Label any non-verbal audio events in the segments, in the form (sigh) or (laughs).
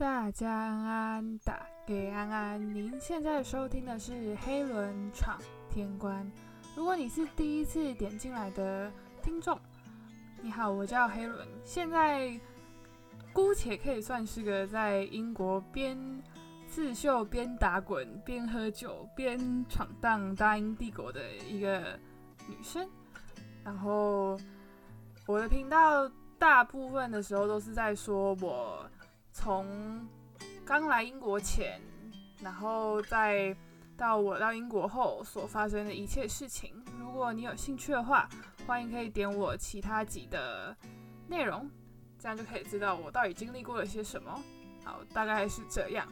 大家安安，打给安安。您现在收听的是黑轮闯天关。如果你是第一次点进来的听众，你好，我叫黑轮，现在姑且可以算是个在英国边刺绣边打滚边喝酒边闯荡大英帝国的一个女生。然后我的频道大部分的时候都是在说我。从刚来英国前，然后再到我到英国后所发生的一切事情，如果你有兴趣的话，欢迎可以点我其他集的内容，这样就可以知道我到底经历过了些什么。好，大概是这样。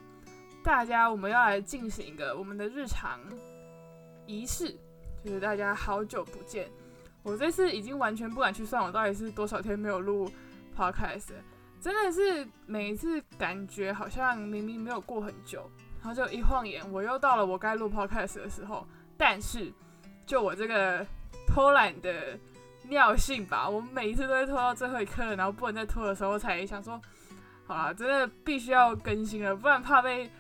大家，我们要来进行一个我们的日常仪式，就是大家好久不见。我这次已经完全不敢去算我到底是多少天没有录 (laughs) podcast。真的是每一次感觉好像明明没有过很久，然后就一晃眼，我又到了我该录 podcast 的时候。但是就我这个偷懒的尿性吧，我每一次都会拖到最后一刻，然后不能再拖的时候，才想说，好啦，真的必须要更新了，不然怕被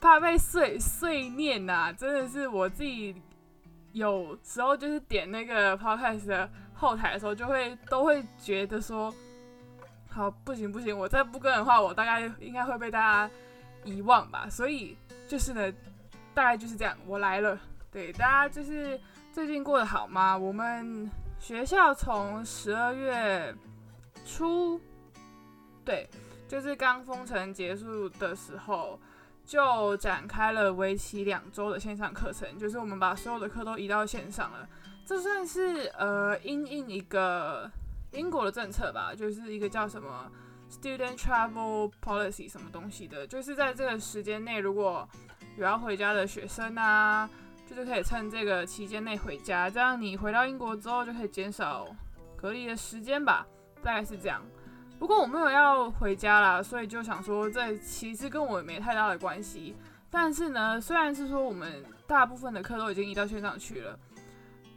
怕被碎碎念呐。真的是我自己有时候就是点那个 podcast 的后台的时候，就会都会觉得说。好，不行不行，我再不跟的话，我大概应该会被大家遗忘吧。所以就是呢，大概就是这样，我来了。对，大家就是最近过得好吗？我们学校从十二月初，对，就是刚封城结束的时候，就展开了为期两周的线上课程，就是我们把所有的课都移到线上了。这算是呃，因应一个。英国的政策吧，就是一个叫什么 Student Travel Policy 什么东西的，就是在这个时间内，如果有要回家的学生啊，就是可以趁这个期间内回家，这样你回到英国之后就可以减少隔离的时间吧，大概是这样。不过我没有要回家啦，所以就想说，这其实跟我也没太大的关系。但是呢，虽然是说我们大部分的课都已经移到线上去了。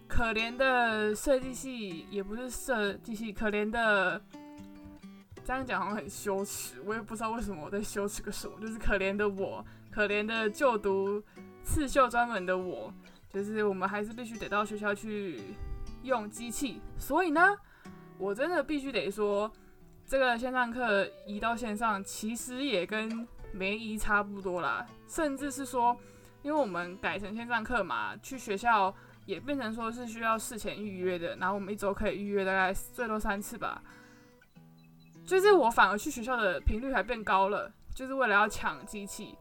可怜的设计系也不是设计系，可怜的这样讲好像很羞耻，我也不知道为什么我在羞耻个什么，就是可怜的我，可怜的就读刺绣专门的我，就是我们还是必须得到学校去用机器，所以呢，我真的必须得说，这个线上课移到线上，其实也跟没移差不多啦，甚至是说，因为我们改成线上课嘛，去学校。也变成说是需要事前预约的，然后我们一周可以预约大概最多三次吧。就是我反而去学校的频率还变高了，就是为了要抢机器。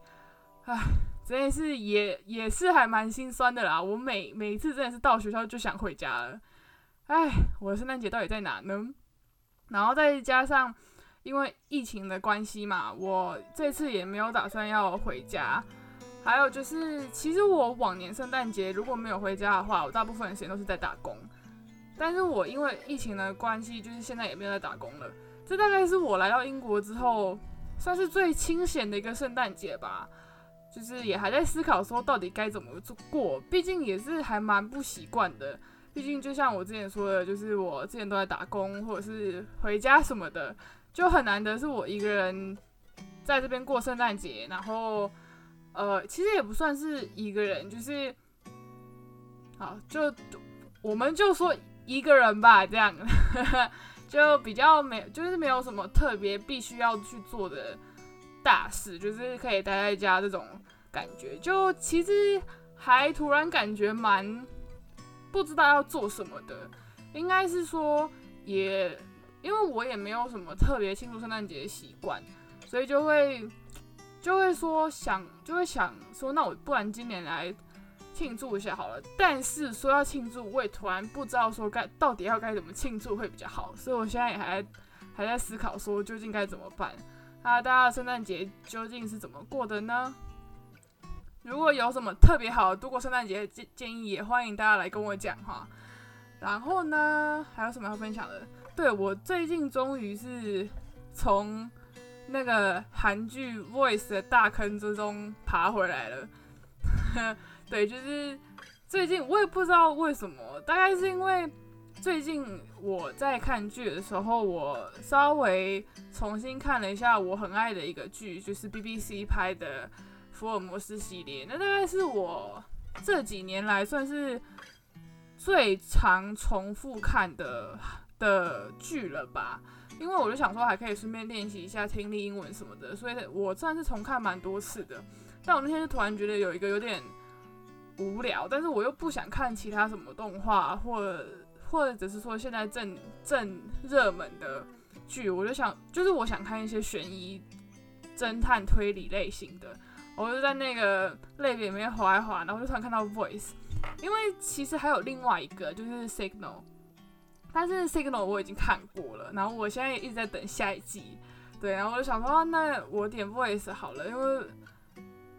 唉，真的是也也是还蛮心酸的啦。我每每一次真的是到学校就想回家了。唉，我的圣诞节到底在哪呢？然后再加上因为疫情的关系嘛，我这次也没有打算要回家。还有就是，其实我往年圣诞节如果没有回家的话，我大部分时间都是在打工。但是我因为疫情的关系，就是现在也没有在打工了。这大概是我来到英国之后，算是最清闲的一个圣诞节吧。就是也还在思考说，到底该怎么过。毕竟也是还蛮不习惯的。毕竟就像我之前说的，就是我之前都在打工，或者是回家什么的，就很难得是我一个人在这边过圣诞节，然后。呃，其实也不算是一个人，就是，好，就我们就说一个人吧，这样，(laughs) 就比较没，就是没有什么特别必须要去做的大事，就是可以待在家这种感觉，就其实还突然感觉蛮不知道要做什么的，应该是说也因为我也没有什么特别庆祝圣诞节的习惯，所以就会。就会说想，就会想说，那我不然今年来庆祝一下好了。但是说要庆祝，我也突然不知道说该到底要该怎么庆祝会比较好。所以我现在也还还在思考说究竟该怎么办。啊大家的圣诞节究竟是怎么过的呢？如果有什么特别好度过圣诞节的建建议，也欢迎大家来跟我讲哈。然后呢，还有什么要分享的？对我最近终于是从。那个韩剧《Voice》的大坑之中爬回来了，(laughs) 对，就是最近我也不知道为什么，大概是因为最近我在看剧的时候，我稍微重新看了一下我很爱的一个剧，就是 BBC 拍的《福尔摩斯》系列。那大概是我这几年来算是最常重复看的的剧了吧。因为我就想说，还可以顺便练习一下听力、英文什么的，所以我算是重看蛮多次的。但我那天就突然觉得有一个有点无聊，但是我又不想看其他什么动画或。或者是说现在正正热门的剧，我就想，就是我想看一些悬疑、侦探、推理类型的，我就在那个类别里面划一划，然后就突然看到 Voice，因为其实还有另外一个就是 Signal，但是 Signal 我已经看过了，然后我现在也一直在等下一季，对，然后我就想说，那我点 Voice 好了，因为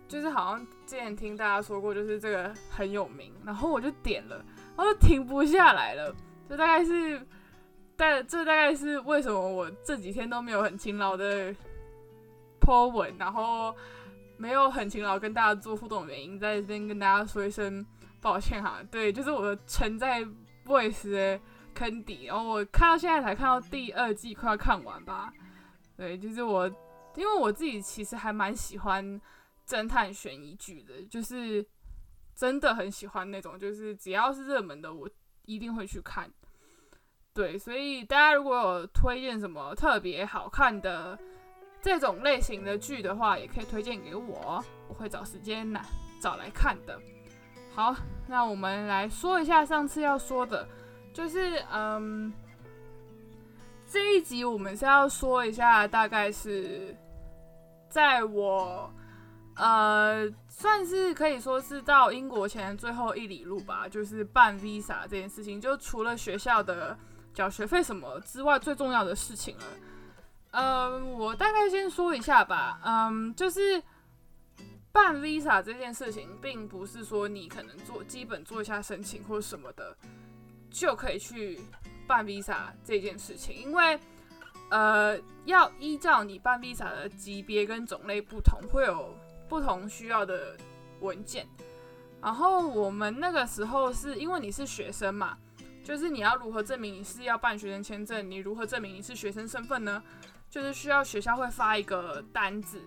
就是好像之前听大家说过，就是这个很有名，然后我就点了。我就停不下来了，这大概是，但这大概是为什么我这几天都没有很勤劳的 po 文，然后没有很勤劳跟大家做互动的原因，在这边跟大家说一声抱歉哈。对，就是我沉在 voice 的坑底，然后我看到现在才看到第二季快要看完吧。对，就是我，因为我自己其实还蛮喜欢侦探悬疑剧的，就是。真的很喜欢那种，就是只要是热门的，我一定会去看。对，所以大家如果有推荐什么特别好看的这种类型的剧的话，也可以推荐给我，我会找时间来找来看的。好，那我们来说一下上次要说的，就是嗯，这一集我们是要说一下，大概是在我。呃，算是可以说是到英国前最后一里路吧，就是办 visa 这件事情，就除了学校的缴学费什么之外，最重要的事情了。嗯，我大概先说一下吧。嗯，就是办 visa 这件事情，并不是说你可能做基本做一下申请或者什么的，就可以去办 visa 这件事情，因为呃，要依照你办 visa 的级别跟种类不同，会有。不同需要的文件，然后我们那个时候是因为你是学生嘛，就是你要如何证明你是要办学生签证？你如何证明你是学生身份呢？就是需要学校会发一个单子，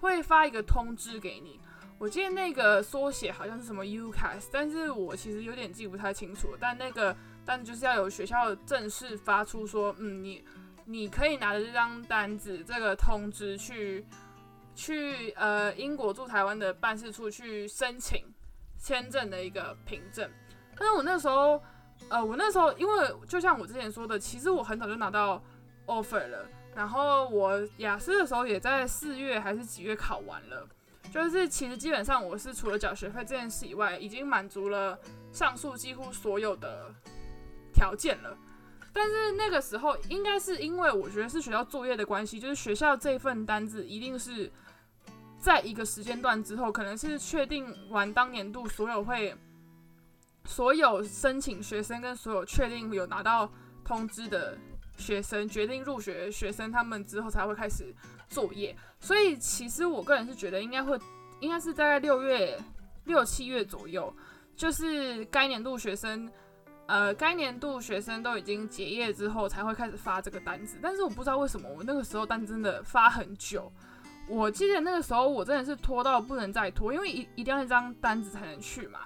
会发一个通知给你。我记得那个缩写好像是什么 UCAS，但是我其实有点记不太清楚。但那个但就是要有学校正式发出说，嗯，你你可以拿着这张单子，这个通知去。去呃英国驻台湾的办事处去申请签证的一个凭证，但是我那时候，呃，我那时候因为就像我之前说的，其实我很早就拿到 offer 了，然后我雅思的时候也在四月还是几月考完了，就是其实基本上我是除了缴学费这件事以外，已经满足了上述几乎所有的条件了，但是那个时候应该是因为我觉得是学校作业的关系，就是学校这份单子一定是。在一个时间段之后，可能是确定完当年度所有会所有申请学生跟所有确定有拿到通知的学生，决定入学学生，他们之后才会开始作业。所以其实我个人是觉得应该会，应该是大概六月六七月左右，就是该年度学生，呃，该年度学生都已经结业之后才会开始发这个单子。但是我不知道为什么我那个时候单真的发很久。我记得那个时候，我真的是拖到不能再拖，因为一一定要一张单子才能去嘛。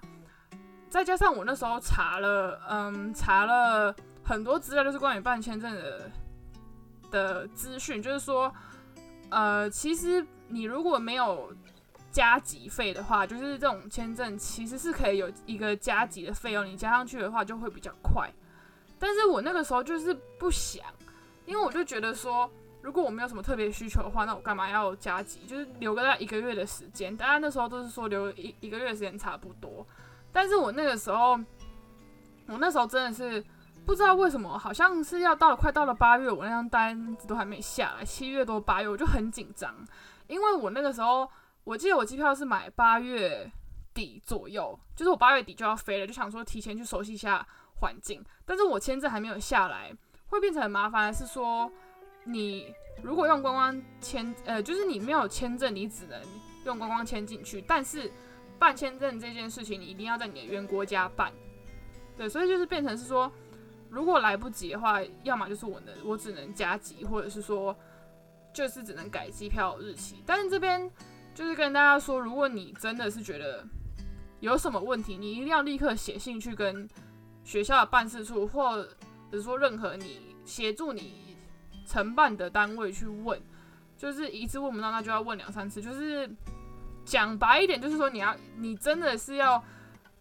再加上我那时候查了，嗯，查了很多资料，就是关于办签证的的资讯，就是说，呃，其实你如果没有加急费的话，就是这种签证其实是可以有一个加急的费用，你加上去的话就会比较快。但是我那个时候就是不想，因为我就觉得说。如果我没有什么特别需求的话，那我干嘛要加急？就是留个在一个月的时间。大家那时候都是说留一一个月时间差不多，但是我那个时候，我那时候真的是不知道为什么，好像是要到了快到了八月，我那张单子都还没下来。七月多八月，我就很紧张，因为我那个时候我记得我机票是买八月底左右，就是我八月底就要飞了，就想说提前去熟悉一下环境。但是我签证还没有下来，会变成很麻烦是说。你如果用观光签，呃，就是你没有签证，你只能用观光签进去。但是办签证这件事情，你一定要在你的原国家办。对，所以就是变成是说，如果来不及的话，要么就是我能我只能加急，或者是说就是只能改机票日期。但是这边就是跟大家说，如果你真的是觉得有什么问题，你一定要立刻写信去跟学校的办事处，或者说任何你协助你承办的单位去问。就是一次问不到，那就要问两三次。就是讲白一点，就是说你要你真的是要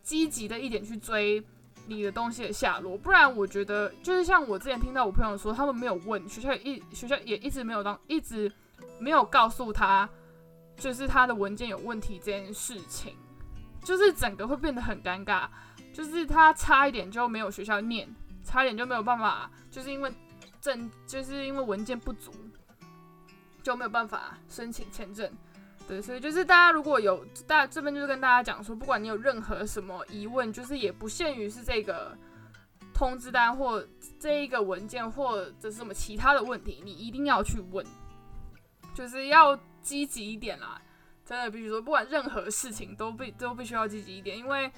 积极的一点去追你的东西的下落，不然我觉得就是像我之前听到我朋友说，他们没有问学校，一学校也一直没有当一直没有告诉他，就是他的文件有问题这件事情，就是整个会变得很尴尬。就是他差一点就没有学校念，差一点就没有办法，就是因为证就是因为文件不足。就没有办法申请签证，对，所以就是大家如果有大这边就是跟大家讲说，不管你有任何什么疑问，就是也不限于是这个通知单或这一个文件或者是什么其他的问题，你一定要去问，就是要积极一点啦。真的，比如说不管任何事情都必都必须要积极一点，因为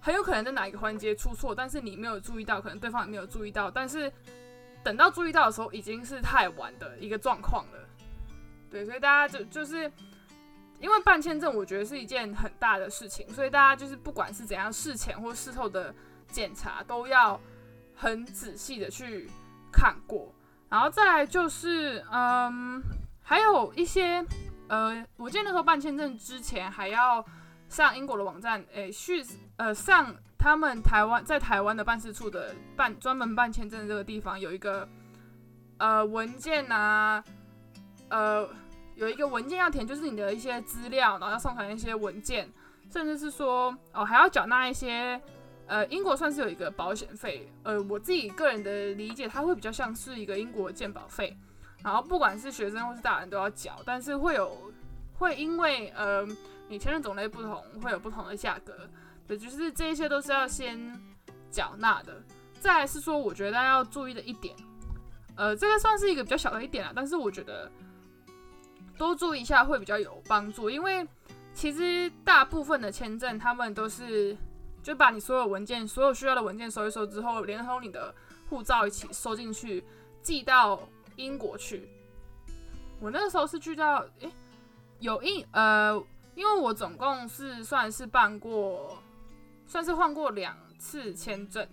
很有可能在哪一个环节出错，但是你没有注意到，可能对方也没有注意到，但是等到注意到的时候，已经是太晚的一个状况了。对，所以大家就就是因为办签证，我觉得是一件很大的事情，所以大家就是不管是怎样事前或事后的检查，都要很仔细的去看过。然后再来就是，嗯，还有一些，呃，我记得那时候办签证之前还要上英国的网站，诶，去呃上他们台湾在台湾的办事处的办专门办签证这个地方有一个呃文件啊。呃，有一个文件要填，就是你的一些资料，然后要上传一些文件，甚至是说哦还要缴纳一些，呃，英国算是有一个保险费，呃，我自己个人的理解，它会比较像是一个英国健保费，然后不管是学生或是大人都要缴，但是会有会因为呃你签证种类不同，会有不同的价格，对，就是这些都是要先缴纳的。再是说，我觉得大家要注意的一点，呃，这个算是一个比较小的一点啊，但是我觉得。多注意一下会比较有帮助，因为其实大部分的签证，他们都是就把你所有文件、所有需要的文件收一收之后，连同你的护照一起收进去，寄到英国去。我那个时候是去到，诶，有英呃，因为我总共是算是办过，算是换过两次签证，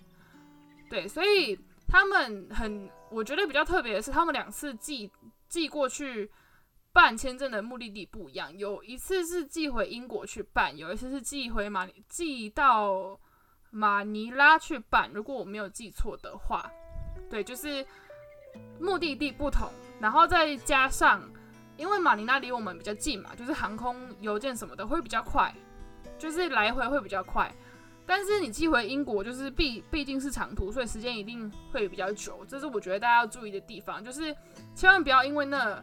对，所以他们很，我觉得比较特别的是，他们两次寄寄过去。办签证的目的地不一样，有一次是寄回英国去办，有一次是寄回马寄到马尼拉去办。如果我没有记错的话，对，就是目的地不同，然后再加上，因为马尼拉离我们比较近嘛，就是航空邮件什么的会比较快，就是来回会比较快。但是你寄回英国，就是毕毕竟是长途，所以时间一定会比较久。这是我觉得大家要注意的地方，就是千万不要因为那。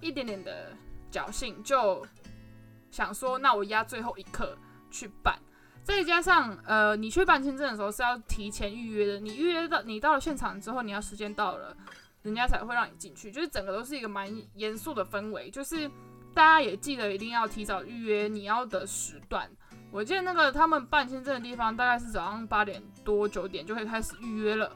一点点的侥幸，就想说，那我压最后一刻去办。再加上，呃，你去办签证的时候是要提前预约的。你预约到，你到了现场之后，你要时间到了，人家才会让你进去。就是整个都是一个蛮严肃的氛围。就是大家也记得一定要提早预约你要的时段。我记得那个他们办签证的地方大概是早上八点多九点就可以开始预约了，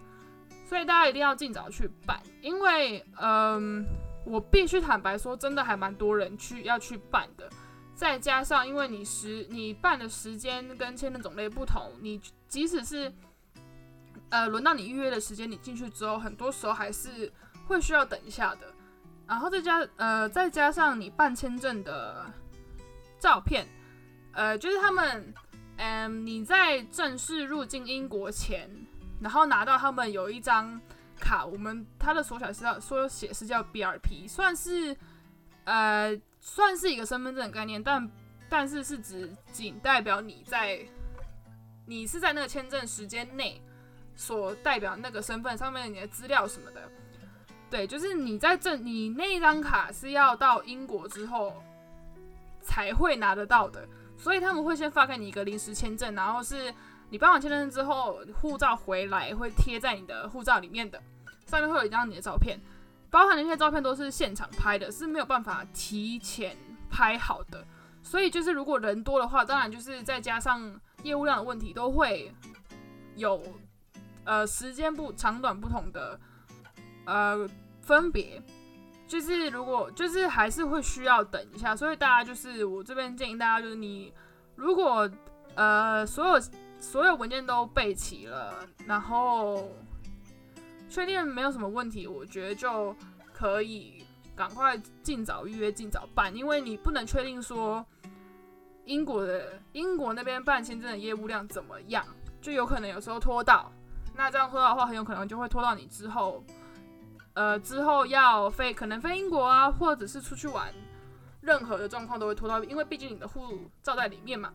所以大家一定要尽早去办，因为，嗯。我必须坦白说，真的还蛮多人去要去办的，再加上因为你时你办的时间跟签证种类不同，你即使是呃轮到你预约的时间，你进去之后，很多时候还是会需要等一下的。然后再加呃再加上你办签证的照片，呃就是他们嗯你在正式入境英国前，然后拿到他们有一张。卡，我们它的缩小是叫缩写是叫 BRP，算是呃算是一个身份证的概念，但但是是指仅代表你在你是在那个签证时间内所代表那个身份上面你的资料什么的，对，就是你在证你那张卡是要到英国之后才会拿得到的，所以他们会先发给你一个临时签证，然后是你办完签证之后，护照回来会贴在你的护照里面的。上面会有一张你的照片，包含那些照片都是现场拍的，是没有办法提前拍好的。所以就是如果人多的话，当然就是再加上业务量的问题，都会有呃时间不长短不同的呃分别，就是如果就是还是会需要等一下，所以大家就是我这边建议大家就是你如果呃所有所有文件都备齐了，然后确定没有什么问题，我觉得就可以赶快尽早预约尽早办，因为你不能确定说。英国的英国那边办签证的业务量怎么样？就有可能有时候拖到，那这样拖到的话，很有可能就会拖到你之后，呃，之后要飞，可能飞英国啊，或者是出去玩，任何的状况都会拖到，因为毕竟你的护照在里面嘛。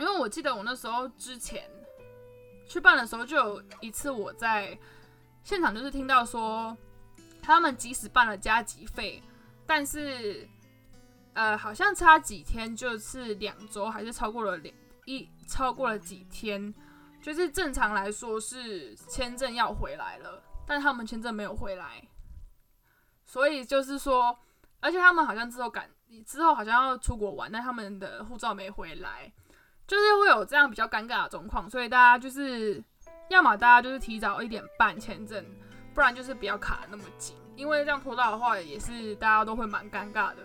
因为我记得我那时候之前去办的时候，就有一次我在现场就是听到说，他们即使办了加急费，但是。呃，好像差几天，就是两周，还是超过了两一超过了几天，就是正常来说是签证要回来了，但他们签证没有回来，所以就是说，而且他们好像之后赶之后好像要出国玩，但他们的护照没回来，就是会有这样比较尴尬的状况，所以大家就是要么大家就是提早一点办签证，不然就是不要卡那么紧，因为这样拖到的话也是大家都会蛮尴尬的。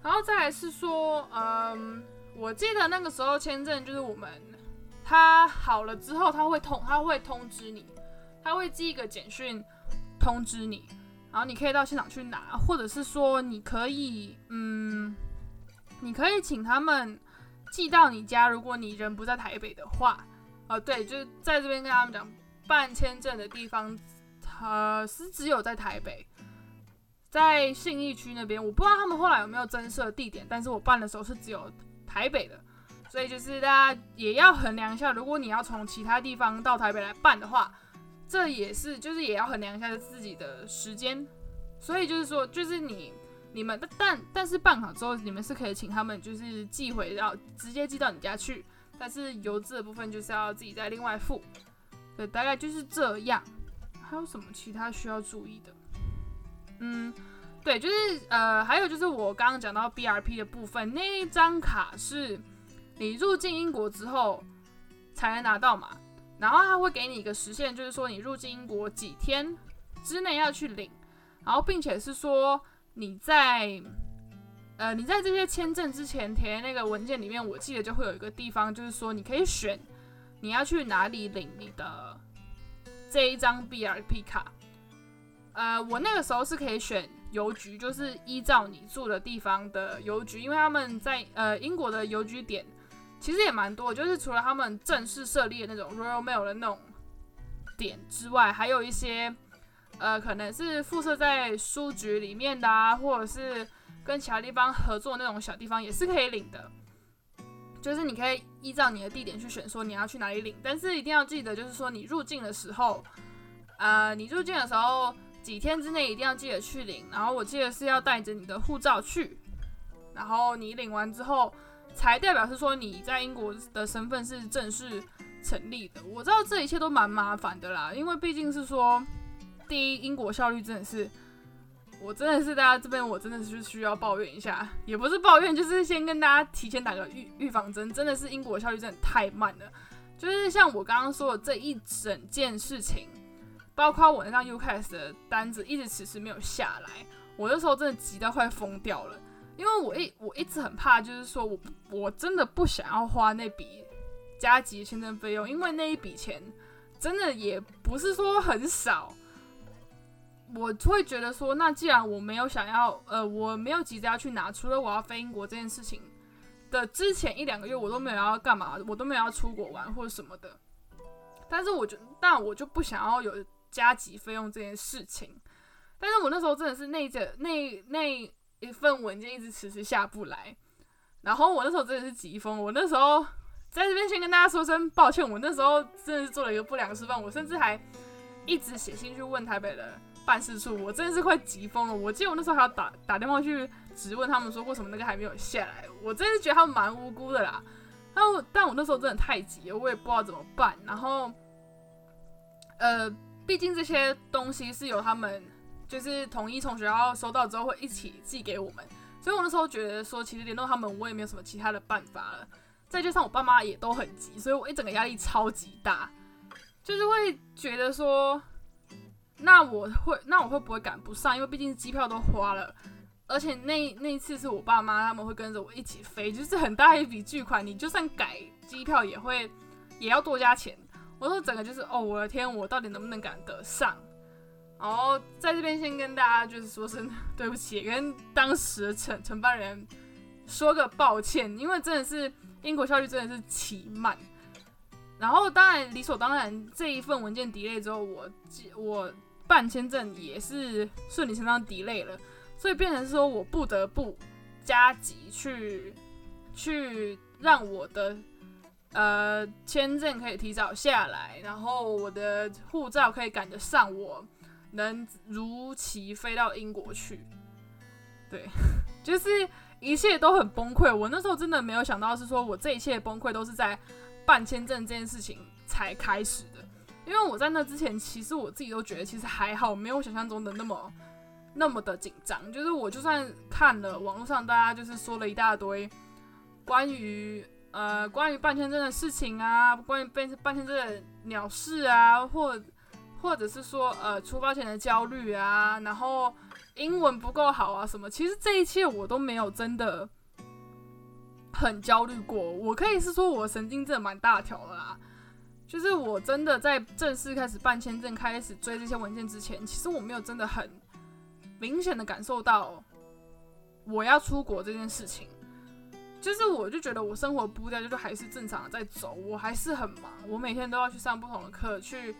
然后再来是说，嗯，我记得那个时候签证就是我们他好了之后，他会通他会通知你，他会寄一个简讯通知你，然后你可以到现场去拿，或者是说你可以，嗯，你可以请他们寄到你家，如果你人不在台北的话，呃，对，就是在这边跟他们讲，办签证的地方，呃，是只有在台北。在信义区那边，我不知道他们后来有没有增设地点，但是我办的时候是只有台北的，所以就是大家也要衡量一下，如果你要从其他地方到台北来办的话，这也是就是也要衡量一下自己的时间，所以就是说，就是你你们但但是办好之后，你们是可以请他们就是寄回到直接寄到你家去，但是邮资的部分就是要自己再另外付，对，大概就是这样，还有什么其他需要注意的？嗯，对，就是呃，还有就是我刚刚讲到 B R P 的部分，那一张卡是你入境英国之后才能拿到嘛，然后他会给你一个时限，就是说你入境英国几天之内要去领，然后并且是说你在呃你在这些签证之前填那个文件里面，我记得就会有一个地方，就是说你可以选你要去哪里领你的这一张 B R P 卡。呃，我那个时候是可以选邮局，就是依照你住的地方的邮局，因为他们在呃英国的邮局点其实也蛮多，就是除了他们正式设立的那种 Royal Mail 的那种点之外，还有一些呃可能是附设在书局里面的啊，或者是跟其他地方合作那种小地方也是可以领的，就是你可以依照你的地点去选，说你要去哪里领，但是一定要记得，就是说你入境的时候，呃，你入境的时候。几天之内一定要记得去领，然后我记得是要带着你的护照去，然后你领完之后，才代表是说你在英国的身份是正式成立的。我知道这一切都蛮麻烦的啦，因为毕竟是说，第一，英国效率真的是，我真的是大家这边我真的是需要抱怨一下，也不是抱怨，就是先跟大家提前打个预预防针，真的是英国效率真的太慢了，就是像我刚刚说的这一整件事情。包括我那张 UCAS 的单子一直迟迟没有下来，我那时候真的急到快疯掉了，因为我一我一直很怕，就是说我我真的不想要花那笔加急签证费用，因为那一笔钱真的也不是说很少，我会觉得说，那既然我没有想要，呃，我没有急着要去拿，除了我要飞英国这件事情的之前一两个月，我都没有要干嘛，我都没有要出国玩或者什么的，但是我就但我就不想要有。加急费用这件事情，但是我那时候真的是那着那那一份文件一直迟迟下不来，然后我那时候真的是急疯，我那时候在这边先跟大家说声抱歉，我那时候真的是做了一个不良示范，我甚至还一直写信去问台北的办事处，我真的是快急疯了。我记得我那时候还要打打电话去质问他们说为什么那个还没有下来，我真的是觉得他们蛮无辜的啦。然后但我那时候真的太急了，我也不知道怎么办，然后呃。毕竟这些东西是由他们就是统一从学校收到之后会一起寄给我们，所以我那时候觉得说，其实联络他们我也没有什么其他的办法了。再加上我爸妈也都很急，所以我一整个压力超级大。就是会觉得说，那我会那我会不会赶不上？因为毕竟机票都花了，而且那那一次是我爸妈他们会跟着我一起飞，就是很大一笔巨款，你就算改机票也会也要多加钱。我说整个就是哦，我的天，我到底能不能赶得上？然后在这边先跟大家就是说声对不起，跟当时的承承办人说个抱歉，因为真的是英国效率真的是奇慢。然后当然理所当然，这一份文件 delay 之后，我我办签证也是顺理成章 delay 了，所以变成说我不得不加急去去让我的呃签证可以提早下来，然后我的护照可以赶得上我。能如期飞到英国去，对，(laughs) 就是一切都很崩溃。我那时候真的没有想到，是说我这一切崩溃都是在办签证这件事情才开始。因为我在那之前，其实我自己都觉得其实还好，没有想象中的那么那么的紧张。就是我就算看了网络上大家就是说了一大堆关于呃关于办签证的事情啊，关于办办签证的鸟事啊，或或者是说，呃，出发前的焦虑啊，然后英文不够好啊，什么？其实这一切我都没有真的很焦虑过。我可以是说，我神经真的蛮大条的啦。就是我真的在正式开始办签证、开始追这些文件之前，其实我没有真的很明显的感受到我要出国这件事情。就是我就觉得我生活步调就还是正常的在走，我还是很忙，我每天都要去上不同的课去。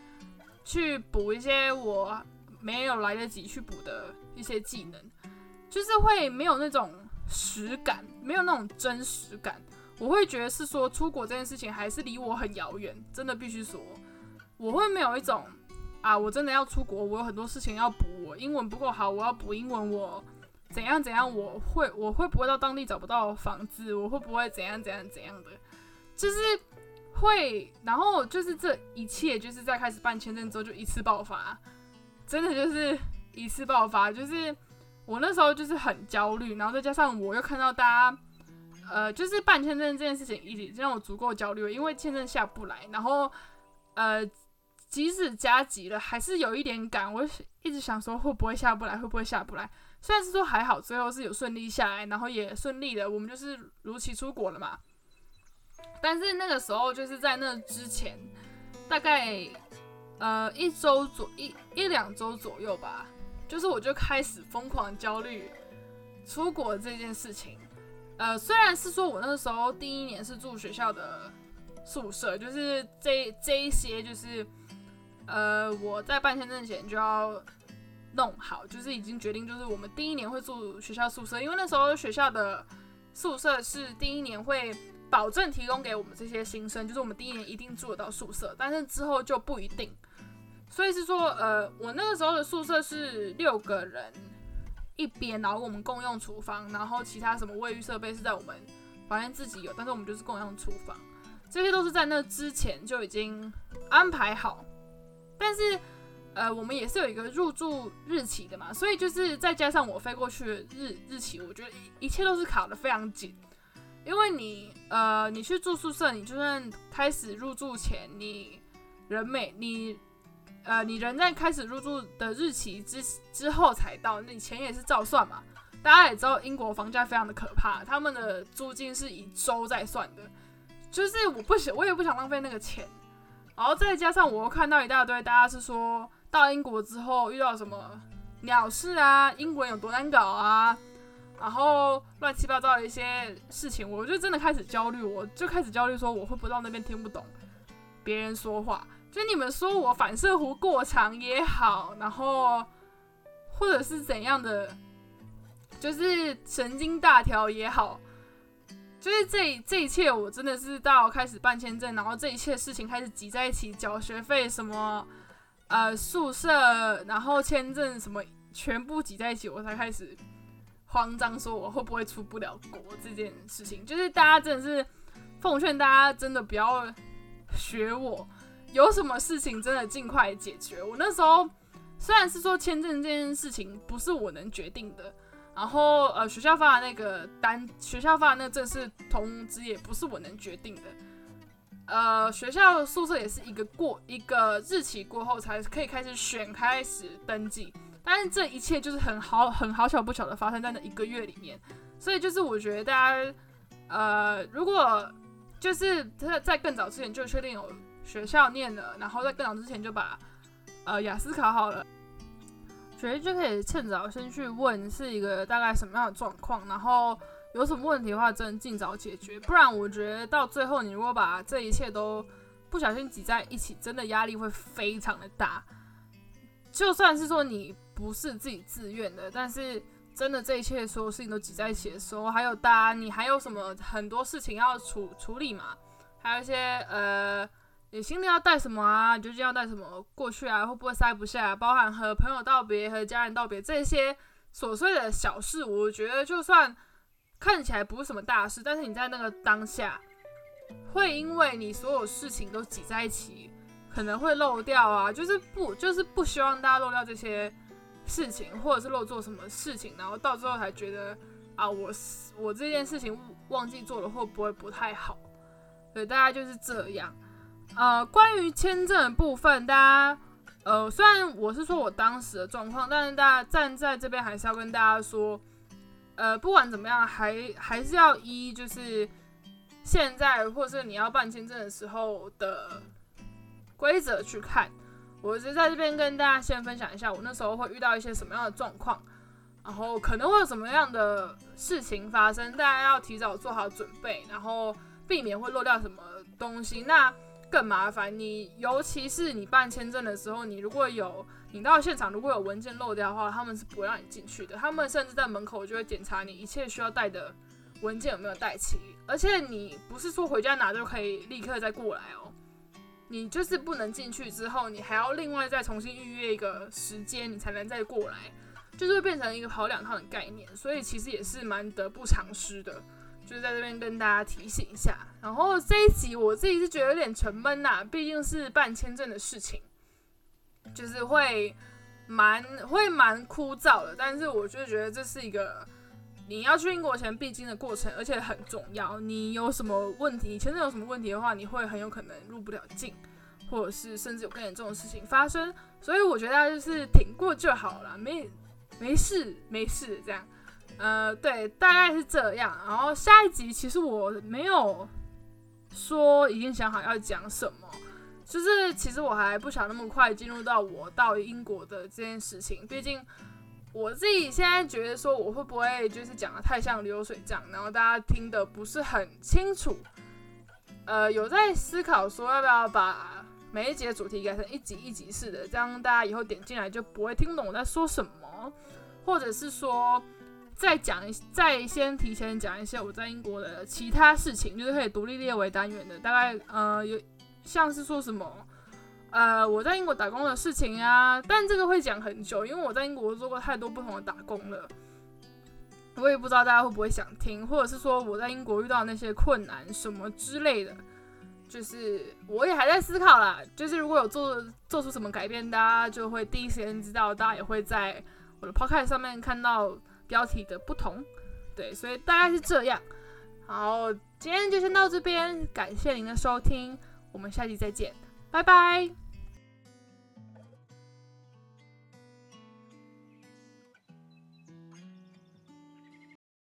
去补一些我没有来得及去补的一些技能，就是会没有那种实感，没有那种真实感。我会觉得是说出国这件事情还是离我很遥远，真的必须说，我会没有一种啊，我真的要出国，我有很多事情要补，我英文不够好，我要补英文，我怎样怎样，我会我会不会到当地找不到房子，我会不会怎样怎样怎样的，就是。会，然后就是这一切，就是在开始办签证之后就一次爆发，真的就是一次爆发。就是我那时候就是很焦虑，然后再加上我又看到大家，呃，就是办签证这件事情已经让我足够焦虑，因为签证下不来，然后呃，即使加急了，还是有一点赶。我一直想说会不会下不来，会不会下不来？虽然是说还好，最后是有顺利下来，然后也顺利的，我们就是如期出国了嘛。但是那个时候就是在那之前，大概呃一周左一一两周左右吧，就是我就开始疯狂焦虑出国这件事情。呃，虽然是说我那个时候第一年是住学校的宿舍，就是这这一些就是呃我在办签证前就要弄好，就是已经决定就是我们第一年会住学校宿舍，因为那时候学校的宿舍是第一年会。保证提供给我们这些新生，就是我们第一年一定住得到宿舍，但是之后就不一定。所以是说，呃，我那个时候的宿舍是六个人一边，然后我们共用厨房，然后其他什么卫浴设备是在我们房间自己有，但是我们就是共用厨房，这些都是在那之前就已经安排好。但是，呃，我们也是有一个入住日期的嘛，所以就是再加上我飞过去日日期，我觉得一切都是卡的非常紧。因为你，呃，你去住宿舍，你就算开始入住前，你人每你，呃，你人在开始入住的日期之之后才到，那你钱也是照算嘛。大家也知道英国房价非常的可怕，他们的租金是以周在算的，就是我不想，我也不想浪费那个钱。然后再加上我又看到一大堆，大家是说到英国之后遇到什么鸟事啊，英文有多难搞啊。然后乱七八糟的一些事情，我就真的开始焦虑，我就开始焦虑，说我会不到那边听不懂别人说话，就你们说我反射弧过长也好，然后或者是怎样的，就是神经大条也好，就是这这一切，我真的是到开始办签证，然后这一切事情开始挤在一起，缴学费什么，呃，宿舍，然后签证什么，全部挤在一起，我才开始。慌张说我会不会出不了国这件事情，就是大家真的是奉劝大家真的不要学我，有什么事情真的尽快解决。我那时候虽然是说签证这件事情不是我能决定的，然后呃学校发的那个单，学校发的那个正式通知也不是我能决定的，呃，学校宿舍也是一个过一个日期过后才可以开始选，开始登记。但是这一切就是很好很好巧不巧的发生在那一个月里面，所以就是我觉得大家，呃，如果就是在在更早之前就确定有学校念了，然后在更早之前就把呃雅思考好了，觉得就可以趁早先去问是一个大概什么样的状况，然后有什么问题的话，真的尽早解决，不然我觉得到最后你如果把这一切都不小心挤在一起，真的压力会非常的大。就算是说你不是自己自愿的，但是真的这一切所有事情都挤在一起的时候，还有大家你还有什么很多事情要处处理嘛？还有一些呃，你行李要带什么啊？你究竟要带什么过去啊？会不会塞不下？包含和朋友道别、和家人道别这些琐碎的小事，我觉得就算看起来不是什么大事，但是你在那个当下，会因为你所有事情都挤在一起。可能会漏掉啊，就是不就是不希望大家漏掉这些事情，或者是漏做什么事情，然后到最后才觉得啊，我我这件事情忘记做了，会不会不太好？对，大家就是这样。呃，关于签证的部分，大家呃，虽然我是说我当时的状况，但是大家站在这边还是要跟大家说，呃，不管怎么样，还还是要依就是现在或是你要办签证的时候的。规则去看，我是在这边跟大家先分享一下，我那时候会遇到一些什么样的状况，然后可能会有什么样的事情发生，大家要提早做好准备，然后避免会漏掉什么东西。那更麻烦，你尤其是你办签证的时候，你如果有你到现场如果有文件漏掉的话，他们是不会让你进去的，他们甚至在门口就会检查你一切需要带的文件有没有带齐，而且你不是说回家拿就可以立刻再过来哦。你就是不能进去之后，你还要另外再重新预约一个时间，你才能再过来，就是会变成一个跑两趟的概念，所以其实也是蛮得不偿失的，就是在这边跟大家提醒一下。然后这一集我自己是觉得有点沉闷呐，毕竟是办签证的事情，就是会蛮会蛮枯燥的。但是我就觉得这是一个你要去英国前必经的过程，而且很重要。你有什么问题，签证有什么问题的话，你会很有可能入不了境。或者是甚至有更严重的事情发生，所以我觉得就是挺过就好了，没没事没事这样，呃，对，大概是这样。然后下一集其实我没有说已经想好要讲什么，就是其实我还不想那么快进入到我到英国的这件事情，毕竟我自己现在觉得说我会不会就是讲的太像流水账，然后大家听的不是很清楚，呃，有在思考说要不要把。每一集的主题改成一集一集式的，这样大家以后点进来就不会听懂我在说什么，或者是说再讲一再先提前讲一些我在英国的其他事情，就是可以独立列为单元的。大概呃有像是说什么呃我在英国打工的事情啊，但这个会讲很久，因为我在英国做过太多不同的打工了，我也不知道大家会不会想听，或者是说我在英国遇到那些困难什么之类的。就是我也还在思考啦，就是如果有做做出什么改变，大家就会第一时间知道，大家也会在我的 podcast 上面看到标题的不同，对，所以大概是这样。好，今天就先到这边，感谢您的收听，我们下期再见，拜拜。